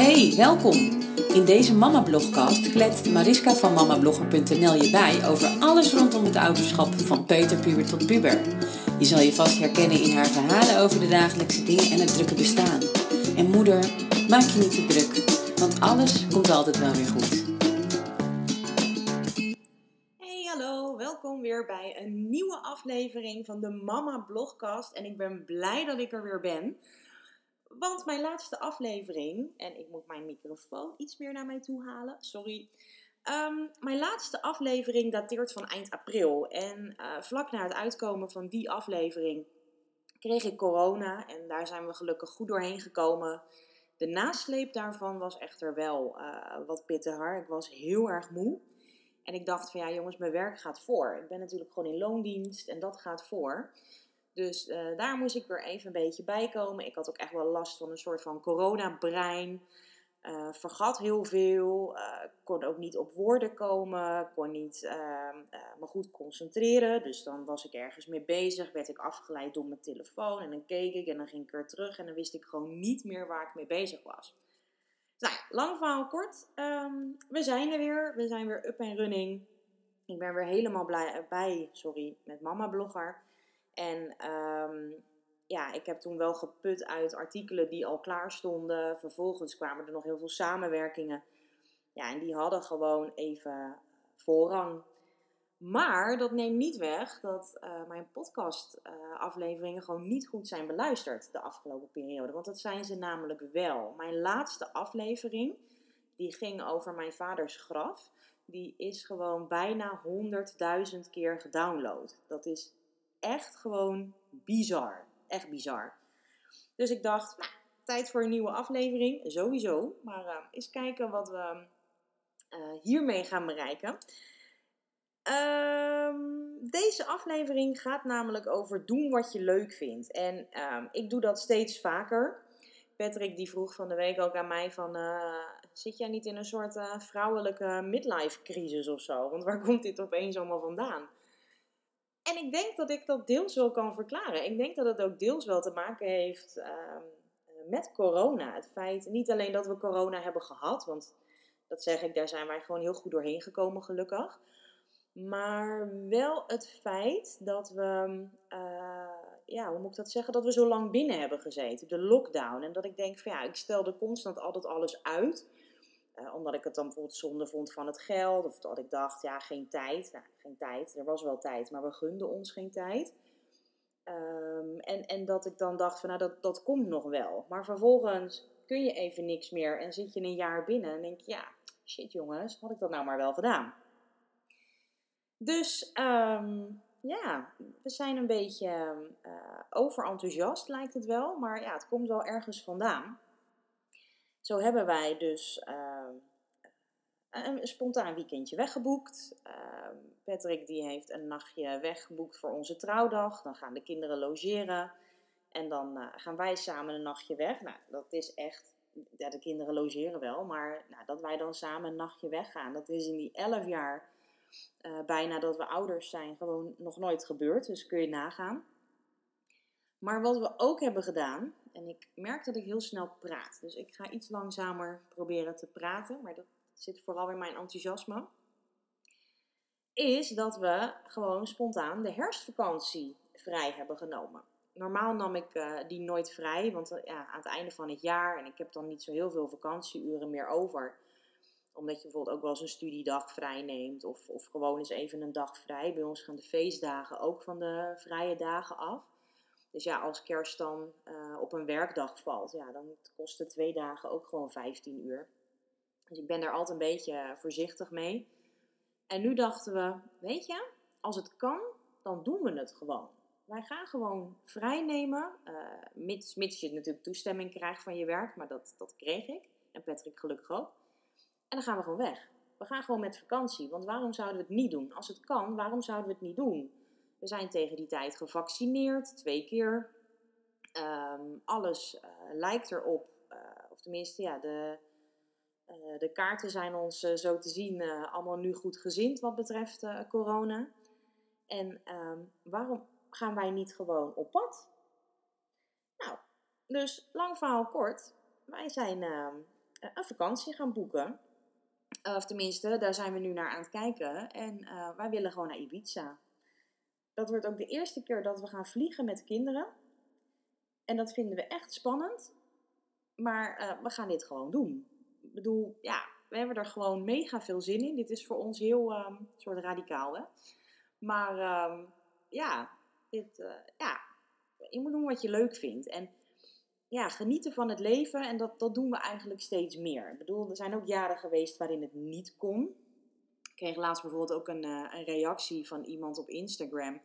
Hey, welkom! In deze Mama Blogcast kletst Mariska van mamablogger.nl je bij over alles rondom het ouderschap van peuterpuber tot puber. Je zal je vast herkennen in haar verhalen over de dagelijkse dingen en het drukke bestaan. En moeder, maak je niet te druk, want alles komt altijd wel weer goed. Hey, hallo, welkom weer bij een nieuwe aflevering van de Mama Blogcast. En ik ben blij dat ik er weer ben. Want mijn laatste aflevering, en ik moet mijn microfoon iets meer naar mij toe halen, sorry. Ehm, mijn laatste aflevering dateert van eind april. En uh, vlak na het uitkomen van die aflevering kreeg ik corona. En daar zijn we gelukkig goed doorheen gekomen. De nasleep daarvan was echter wel uh, wat pittiger. Ik was heel erg moe. En ik dacht van ja jongens, mijn werk gaat voor. Ik ben natuurlijk gewoon in loondienst en dat gaat voor. Dus uh, daar moest ik weer even een beetje bij komen. Ik had ook echt wel last van een soort van coronabrein. Uh, vergat heel veel, uh, kon ook niet op woorden komen, kon niet ehm, me goed concentreren. Dus dan was ik ergens mee bezig, werd ik afgeleid door mijn telefoon en dan keek ik en dan ging ik weer terug en dan wist ik gewoon niet meer waar ik mee bezig was. Nou, lang verhaal kort, um, we zijn er weer, we zijn weer up en running. Ik ben weer helemaal blij, bij, sorry, met mama blogger. En um, ja, ik heb toen wel geput uit artikelen die al klaar stonden. Vervolgens kwamen er nog heel veel samenwerkingen. Ja, en die hadden gewoon even voorrang. Maar dat neemt niet weg dat uh, mijn podcast-afleveringen uh, gewoon niet goed zijn beluisterd de afgelopen periode. Want dat zijn ze namelijk wel. Mijn laatste aflevering, die ging over mijn vaders graf, die is gewoon bijna 100.000 keer gedownload. Dat is echt gewoon bizar. Echt bizar. Dus ik dacht, nou, tijd voor een nieuwe aflevering. Sowieso. Maar uh, eens kijken wat we uh, hiermee gaan bereiken. Uh, deze aflevering gaat namelijk over doen wat je leuk vindt. En ehm, ik doe dat steeds vaker. Patrick die vroeg van de week ook aan mij van... Uh, zit jij niet in een soort vrouwelijke midlife crisis of zo? Want waar komt dit opeens allemaal vandaan? En ik denk dat ik dat deels wel kan verklaren. Ik denk dat het ook deels wel te maken heeft uh, met corona. Het feit niet alleen dat we corona hebben gehad, want dat zeg ik, daar zijn wij gewoon heel goed doorheen gekomen, gelukkig. Maar wel het feit dat we, uh, ja, hoe moet ik dat zeggen, dat we zo lang binnen hebben gezeten. De lockdown. En dat ik denk van ja, ik stelde constant altijd alles uit. Uh, omdat ik het dan bijvoorbeeld zonde vond van het geld. Of dat ik dacht, ja, geen tijd. Nou, geen tijd. Er was wel tijd, maar we gunden ons geen tijd. Um, en, en dat ik dan dacht van, nou, dat, dat komt nog wel. Maar vervolgens kun je even niks meer. En zit je een jaar binnen en denk je, ja, shit jongens, had ik dat nou maar wel gedaan. Dus, um, ja, we zijn een beetje uh, overenthousiast lijkt het wel. Maar ja, het komt wel ergens vandaan. Zo hebben wij dus uh, een spontaan weekendje weggeboekt. Uh, Patrick die heeft een nachtje weggeboekt voor onze trouwdag. Dan gaan de kinderen logeren. En dan uh, gaan wij samen een nachtje weg. Nou, dat is echt... Ja, de kinderen logeren wel. Maar nou, dat wij dan samen een nachtje weggaan. Dat is in die elf jaar uh, bijna dat we ouders zijn gewoon nog nooit gebeurd. Dus kun je nagaan. Maar wat we ook hebben gedaan, en ik merk dat ik heel snel praat. Dus ik ga iets langzamer proberen te praten, maar dat zit vooral in mijn enthousiasme. Is dat we gewoon spontaan de herfstvakantie vrij hebben genomen. Normaal nam ik uh, die nooit vrij, want uh, ja, aan het einde van het jaar en ik heb dan niet zo heel veel vakantieuren meer over. Omdat je bijvoorbeeld ook wel eens een studiedag vrij neemt of, of gewoon eens even een dag vrij. Bij ons gaan de feestdagen ook van de vrije dagen af. Dus ja, als kerst dan uh, op een werkdag valt, ja, dan kost het twee dagen ook gewoon 15 uur. Dus ik ben daar altijd een beetje voorzichtig mee. En nu dachten we, weet je, als het kan, dan doen we het gewoon. Wij gaan gewoon vrij nemen, uh, mits, mits je natuurlijk toestemming krijgt van je werk, maar dat, dat kreeg ik. En Patrick gelukkig ook. En dan gaan we gewoon weg. We gaan gewoon met vakantie, want waarom zouden we het niet doen? Als het kan, waarom zouden we het niet doen? We zijn tegen die tijd gevaccineerd, twee keer. Um, alles uh, lijkt erop, uh, of tenminste, ja, de, uh, de kaarten zijn ons zo te zien allemaal nu goed gezind wat betreft corona. En um, waarom gaan wij niet gewoon op pad? Nou, dus lang verhaal kort. Wij zijn ehm, een vakantie gaan boeken. Of tenminste, daar zijn we nu naar aan het kijken. En wij willen gewoon naar Ibiza. Dat wordt ook de eerste keer dat we gaan vliegen met kinderen. En dat vinden we echt spannend. Maar we gaan dit gewoon doen. Ik bedoel, ja, we hebben er gewoon mega veel zin in. Dit is voor ons heel um, soort radicaal, hè. Maar ehm, ja, dit, uh, ja, je moet doen wat je leuk vindt. En ja, genieten van het leven. En dat, dat doen we eigenlijk steeds meer. Ik bedoel, er zijn ook jaren geweest waarin het niet kon. Kreeg laatst bijvoorbeeld ook een, uh, een reactie van iemand op Instagram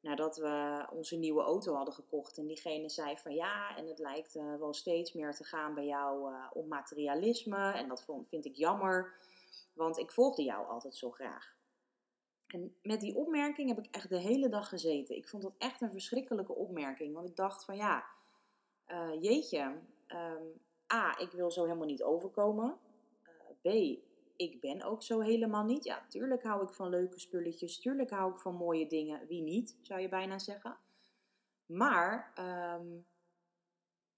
nadat we onze nieuwe auto hadden gekocht. En diegene zei van ja, en het lijkt uh, wel steeds meer te gaan bij jou uh, om materialisme. En dat vond, vind ik jammer, want ik volgde jou altijd zo graag. En met die opmerking heb ik echt de hele dag gezeten. Ik vond dat echt een verschrikkelijke opmerking. Want ik dacht van ja, jeetje, um, A, ik wil zo helemaal niet overkomen. B, ik ben ook zo helemaal niet. Ja, tuurlijk hou ik van leuke spulletjes. Tuurlijk hou ik van mooie dingen. Wie niet, zou je bijna zeggen. Maar um,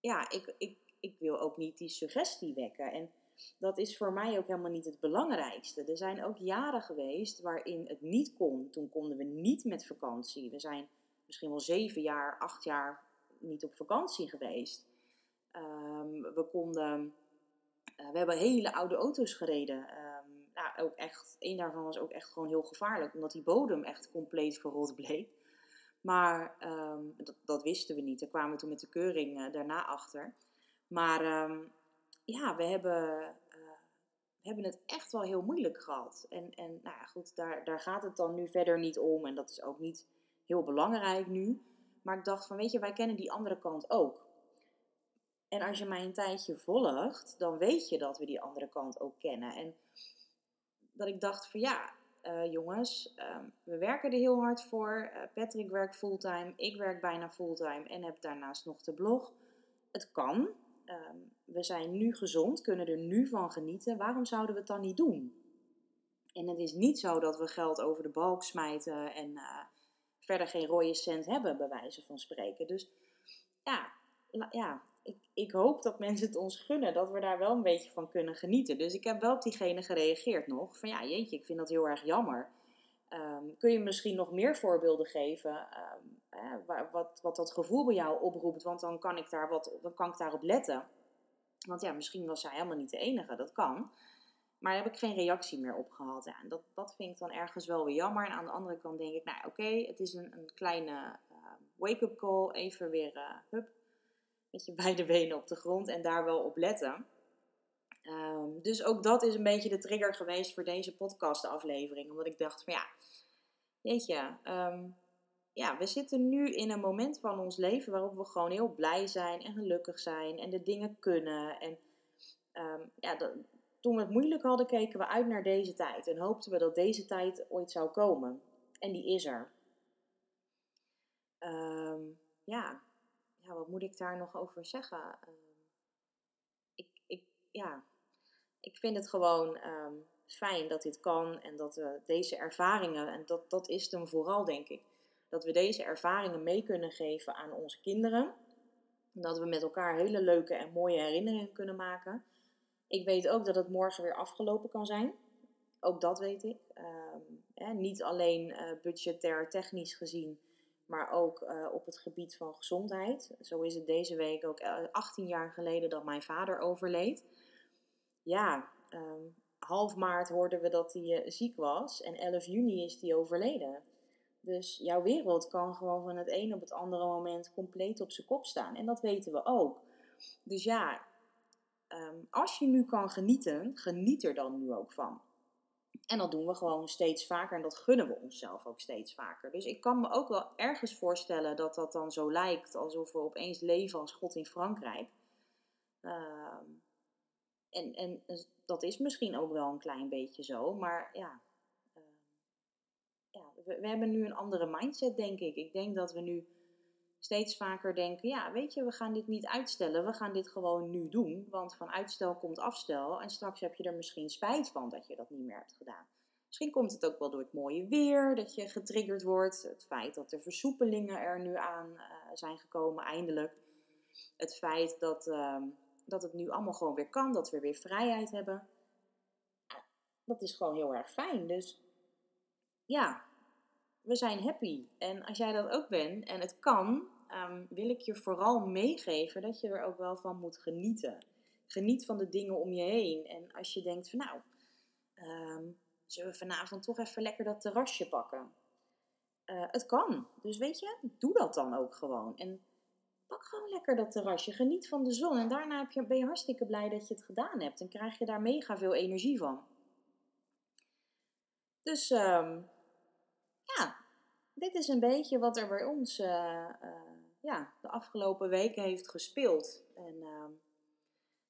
ja, ik, ik, ik wil ook niet die suggestie wekken. En dat is voor mij ook helemaal niet het belangrijkste. Er zijn ook jaren geweest waarin het niet kon. Toen konden we niet met vakantie. We zijn misschien wel zeven jaar, acht jaar niet op vakantie geweest. Um, we konden. Uh, we hebben hele oude auto's gereden. Ook echt, één daarvan was ook echt gewoon heel gevaarlijk, omdat die bodem echt compleet verrot bleek. Maar um, dat, dat, wisten we niet. Daar kwamen we toen met de keuring uh, daarna achter. Maar um, ja, we hebben, we hebben het echt wel heel moeilijk gehad. En, en nou ja, goed, daar, daar gaat het dan nu verder niet om. En dat is ook niet heel belangrijk nu. Maar ik dacht van, weet je, wij kennen die andere kant ook. En als je mij een tijdje volgt, dan weet je dat we die andere kant ook kennen. En dat ik dacht van ja, uh, jongens, uh, we werken er heel hard voor. Uh, Patrick werkt fulltime, ik werk bijna fulltime en heb daarnaast nog de blog. Het kan. Um, we zijn nu gezond, kunnen er nu van genieten. Waarom zouden we het dan niet doen? En het is niet zo dat we geld over de balk smijten en uh, verder geen rode cent hebben, bij wijze van spreken. Dus ja, ja ik, ik hoop dat mensen het ons gunnen, dat we daar wel een beetje van kunnen genieten. Dus ik heb wel op diegene gereageerd nog. Van ja, jeetje, ik vind dat heel erg jammer. Um, kun je misschien nog meer voorbeelden geven hè, wat, wat dat gevoel bij jou oproept? Want dan kan, ik daar wat, dan kan ik daarop letten. Want ja, misschien was zij helemaal niet de enige, dat kan. Maar daar heb ik geen reactie meer op gehad. En dat, dat vind ik dan ergens wel weer jammer. En aan de andere kant denk ik, nou oké, het is een, een kleine uh, wake-up call. Even weer, uh, hup, met je beide benen op de grond en daar wel op letten. Um, dus ook dat is een beetje de trigger geweest voor deze podcastaflevering. Omdat ik dacht van ja, jeetje, um, ja, we zitten nu in een moment van ons leven waarop we gewoon heel blij zijn en gelukkig zijn en de dingen kunnen. En um, ja, toen we het moeilijk hadden, keken we uit naar deze tijd en hoopten we dat deze tijd ooit zou komen. En die is er. ja, wat moet ik daar nog over zeggen? Uh, ik, ik, ja, ik vind het gewoon um, fijn dat dit kan en dat we deze ervaringen, en dat, dat is dan vooral denk ik, dat we deze ervaringen mee kunnen geven aan onze kinderen. Dat we met elkaar hele leuke en mooie herinneringen kunnen maken. Ik weet ook dat het morgen weer afgelopen kan zijn. Ook dat weet ik. Hè, niet alleen uh, budgetair, technisch gezien, maar ook uh, op het gebied van gezondheid. Zo is het deze week ook 18 eh, jaar geleden dat mijn vader overleed. Ja, um, half maart hoorden we dat hij uh, ziek was en 11 juni is hij overleden. Dus jouw wereld kan gewoon van het een op het andere moment compleet op zijn kop staan. En dat weten we ook. Dus ja, um, als je nu kan genieten, geniet er dan nu ook van. En dat doen we gewoon steeds vaker en dat gunnen we onszelf ook steeds vaker. Dus ik kan me ook wel ergens voorstellen dat dat dan zo lijkt alsof we opeens leven als God in Frankrijk. Uh, en, en dat is misschien ook wel een klein beetje zo, maar ja, uh, ja we, hebben nu een andere mindset, denk ik. Ik denk dat we nu steeds vaker denken: ja, weet je, we gaan dit niet uitstellen, we gaan dit gewoon nu doen. Want van uitstel komt afstel en straks heb je er misschien spijt van dat je dat niet meer hebt gedaan. Misschien komt het ook wel door het mooie weer, dat je getriggerd wordt. Het feit dat er versoepelingen er nu aan uh, zijn gekomen, eindelijk. Het feit dat uh, dat het nu allemaal gewoon weer kan, dat we weer vrijheid hebben. Dat is gewoon heel erg fijn. Dus ja, we zijn happy. En als jij dat ook bent en het kan, ehm, wil ik je vooral meegeven dat je er ook wel van moet genieten. Geniet van de dingen om je heen. En als je denkt van nou, um, zullen we vanavond toch even lekker dat terrasje pakken? Uh, het kan. Dus weet je, doe dat dan ook gewoon. En pak gewoon lekker dat terrasje. Geniet van de zon. En daarna heb je, ben je hartstikke blij dat je het gedaan hebt. En krijg je daar mega veel energie van. Dus um, ja, dit is een beetje wat er bij ons uh, uh, ja, de afgelopen weken heeft gespeeld. En uh,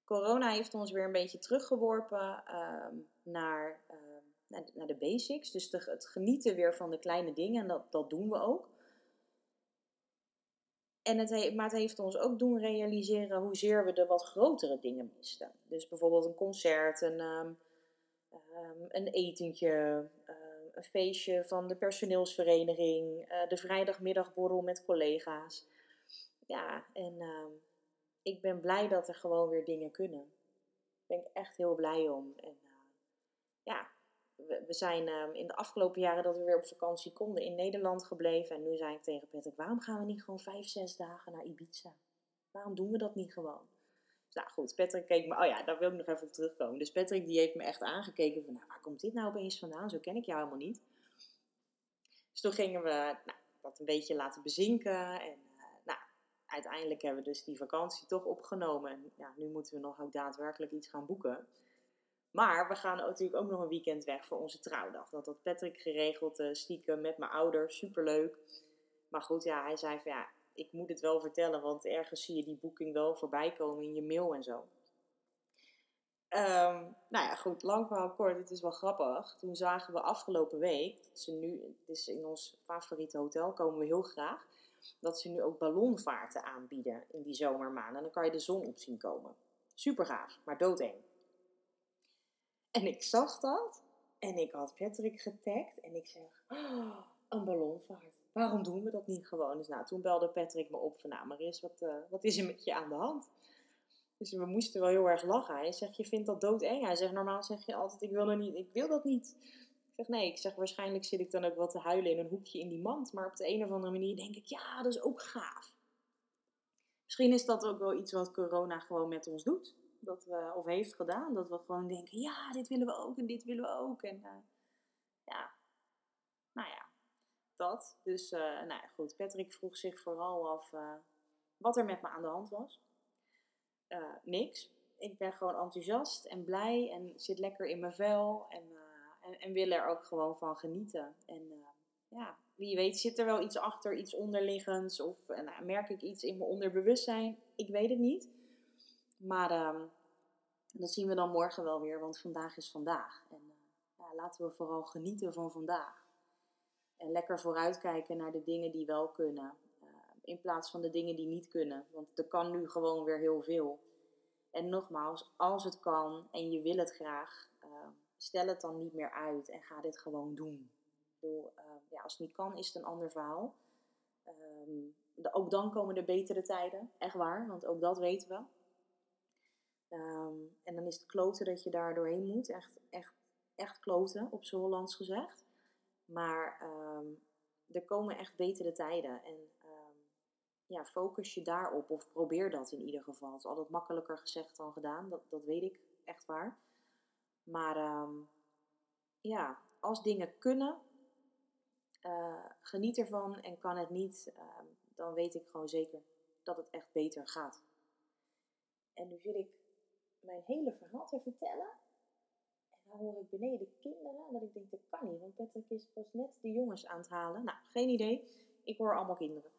corona heeft ons weer een beetje teruggeworpen ehm, naar, naar, naar, de basics. Dus het genieten weer van de kleine dingen. En dat, dat doen we ook. En het, maar het heeft ons ook doen realiseren hoezeer we de wat grotere dingen misten. Dus bijvoorbeeld een concert, een, een etentje, een feestje van de personeelsvereniging, uh, de vrijdagmiddagborrel met collega's. Ja, en uh, ik ben blij dat er gewoon weer dingen kunnen. Daar ben ik echt heel blij om. En uh, ja, we, we zijn ehm, in de afgelopen jaren dat we weer op vakantie konden in Nederland gebleven. En nu zei ik tegen Patrick, waarom gaan we niet gewoon vijf, zes dagen naar Ibiza? Waarom doen we dat niet gewoon? Nou goed, Patrick keek me, oh ja, daar wil ik nog even op terugkomen. Dus Patrick die heeft me echt aangekeken van, nou, waar komt dit nou opeens vandaan? Zo ken ik jou helemaal niet. Dus toen gingen we nou, dat een beetje laten bezinken. En uh, nou, uiteindelijk hebben we dus die vakantie toch opgenomen. En ja, nu moeten we nog ook daadwerkelijk iets gaan boeken. Maar we gaan natuurlijk ook nog een weekend weg voor onze trouwdag. Dat had Patrick geregeld, uh, stiekem met mijn ouders. Superleuk. Maar goed, ja, hij zei van ja, ik moet het wel vertellen, want ergens zie je die boeking wel voorbij komen in je mail en zo. Um, nou ja, goed, lang verhaal kort, het is wel grappig. Toen zagen we afgelopen week, ze nu, het is in ons favoriete hotel, komen we heel graag, dat ze nu ook ballonvaarten aanbieden in die zomermaanden. En dan kan je de zon op zien komen. Super gaaf, maar doodeng. En ik zag dat en ik had Patrick getagd en ik zeg, oh, een ballonvaart waarom doen we dat niet gewoon? Dus nou, toen belde Patrick me op van, nou Maris, wat, uh, wat is er met je aan de hand? Dus we moesten wel heel erg lachen. Hij zegt, je vindt dat doodeng? Hij zegt, normaal zeg je altijd, ik wil, er niet, ik wil dat niet. Ik zeg, nee, ik zeg, waarschijnlijk zit ik dan ook wel te huilen in een hoekje in die mand. Maar op de een of andere manier denk ik, ja, dat is ook gaaf. Misschien is dat ook wel iets wat corona gewoon met ons doet. Dat we, of heeft gedaan. Dat we gewoon denken, ja, dit willen we ook en dit willen we ook. En uh, ja, nou ja, dat. Dus, uh, nou ja, goed. Patrick vroeg zich vooral af uh, wat er met me aan de hand was. Uh, niks. Ik ben gewoon enthousiast en blij en zit lekker in mijn vel en, en, en, wil er ook gewoon van genieten. En ja, wie weet zit er wel iets achter, iets onderliggends of nou, merk ik iets in mijn onderbewustzijn. Ik weet het niet. Maar ehm, dat zien we dan morgen wel weer, want vandaag is vandaag. En ja, laten we vooral genieten van vandaag. En lekker vooruitkijken naar de dingen die wel kunnen. Uh, in plaats van de dingen die niet kunnen. Want er kan nu gewoon weer heel veel. En nogmaals, als het kan en je wil het graag, uh, stel het dan niet meer uit en ga dit gewoon doen. Bedoel, uh, ja, als het niet kan, is het een ander verhaal. De, ook dan komen er betere tijden, echt waar, want ook dat weten we. En dan is het kloten dat je daar doorheen moet, echt, echt, echt kloten, op z'n Hollands gezegd. Maar um, er komen echt betere tijden. En um, ja, focus je daarop of probeer dat in ieder geval. Het is altijd makkelijker gezegd dan gedaan, dat, dat weet ik echt waar. Maar um, ja, als dingen kunnen, uh, geniet ervan en kan het niet, dan weet ik gewoon zeker dat het echt beter gaat. En nu zit ik mijn hele verhaal te vertellen hoor ik beneden kinderen. Dat ik denk, dat kan niet. Want Patrick is pas net de jongens aan het halen. Nou, geen idee. Ik hoor allemaal kinderen.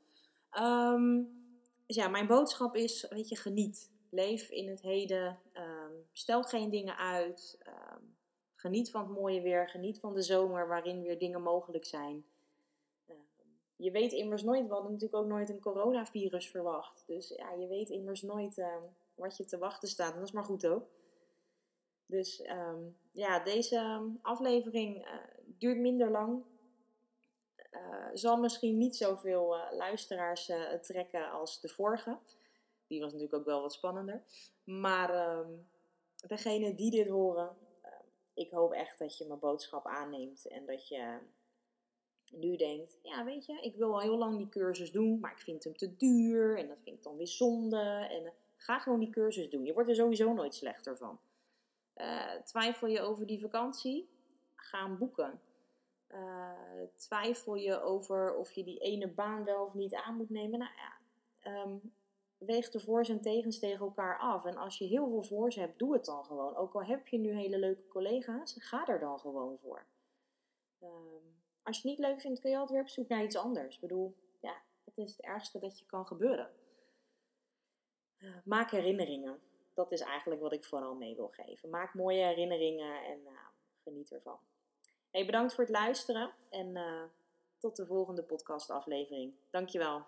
Um, dus ja, mijn boodschap is, weet je, geniet. Leef in het heden. Um, stel geen dingen uit. Um, geniet van het mooie weer. Geniet van de zomer waarin weer dingen mogelijk zijn. je weet immers nooit, we hadden natuurlijk ook nooit een coronavirus verwacht. Dus ja, je weet immers nooit wat je te wachten staat. Dat is maar goed ook. Dus um, ja, deze ehm, aflevering uh, duurt minder lang. Uh, zal misschien niet zoveel uh, luisteraars trekken als de vorige. Die was natuurlijk ook wel wat spannender. Maar ehm, degene die dit horen, ehm, ik hoop echt dat je mijn boodschap aanneemt en dat je nu denkt, ja weet je, ik wil al heel lang die cursus doen, maar ik vind hem te duur en dat vind ik dan weer zonde. En ga gewoon die cursus doen. Je wordt er sowieso nooit slechter van. Uh, twijfel je over die vakantie? Ga hem boeken. Uh, twijfel je over of je die ene baan wel of niet aan moet nemen? Nou ja, um, weeg de voor's en tegens tegen elkaar af. En als je heel veel voor's hebt, doe het dan gewoon. Ook al heb je nu hele leuke collega's, ga er dan gewoon voor. Um, als je het niet leuk vindt, kun je altijd weer op zoek naar iets anders. Ik bedoel, ja, dat is het ergste dat je kan gebeuren. Uh, maak herinneringen. Dat is eigenlijk wat ik vooral mee wil geven. Maak mooie herinneringen en uh, geniet ervan. Hey, bedankt voor het luisteren en uh, tot de volgende podcastaflevering. Dankjewel.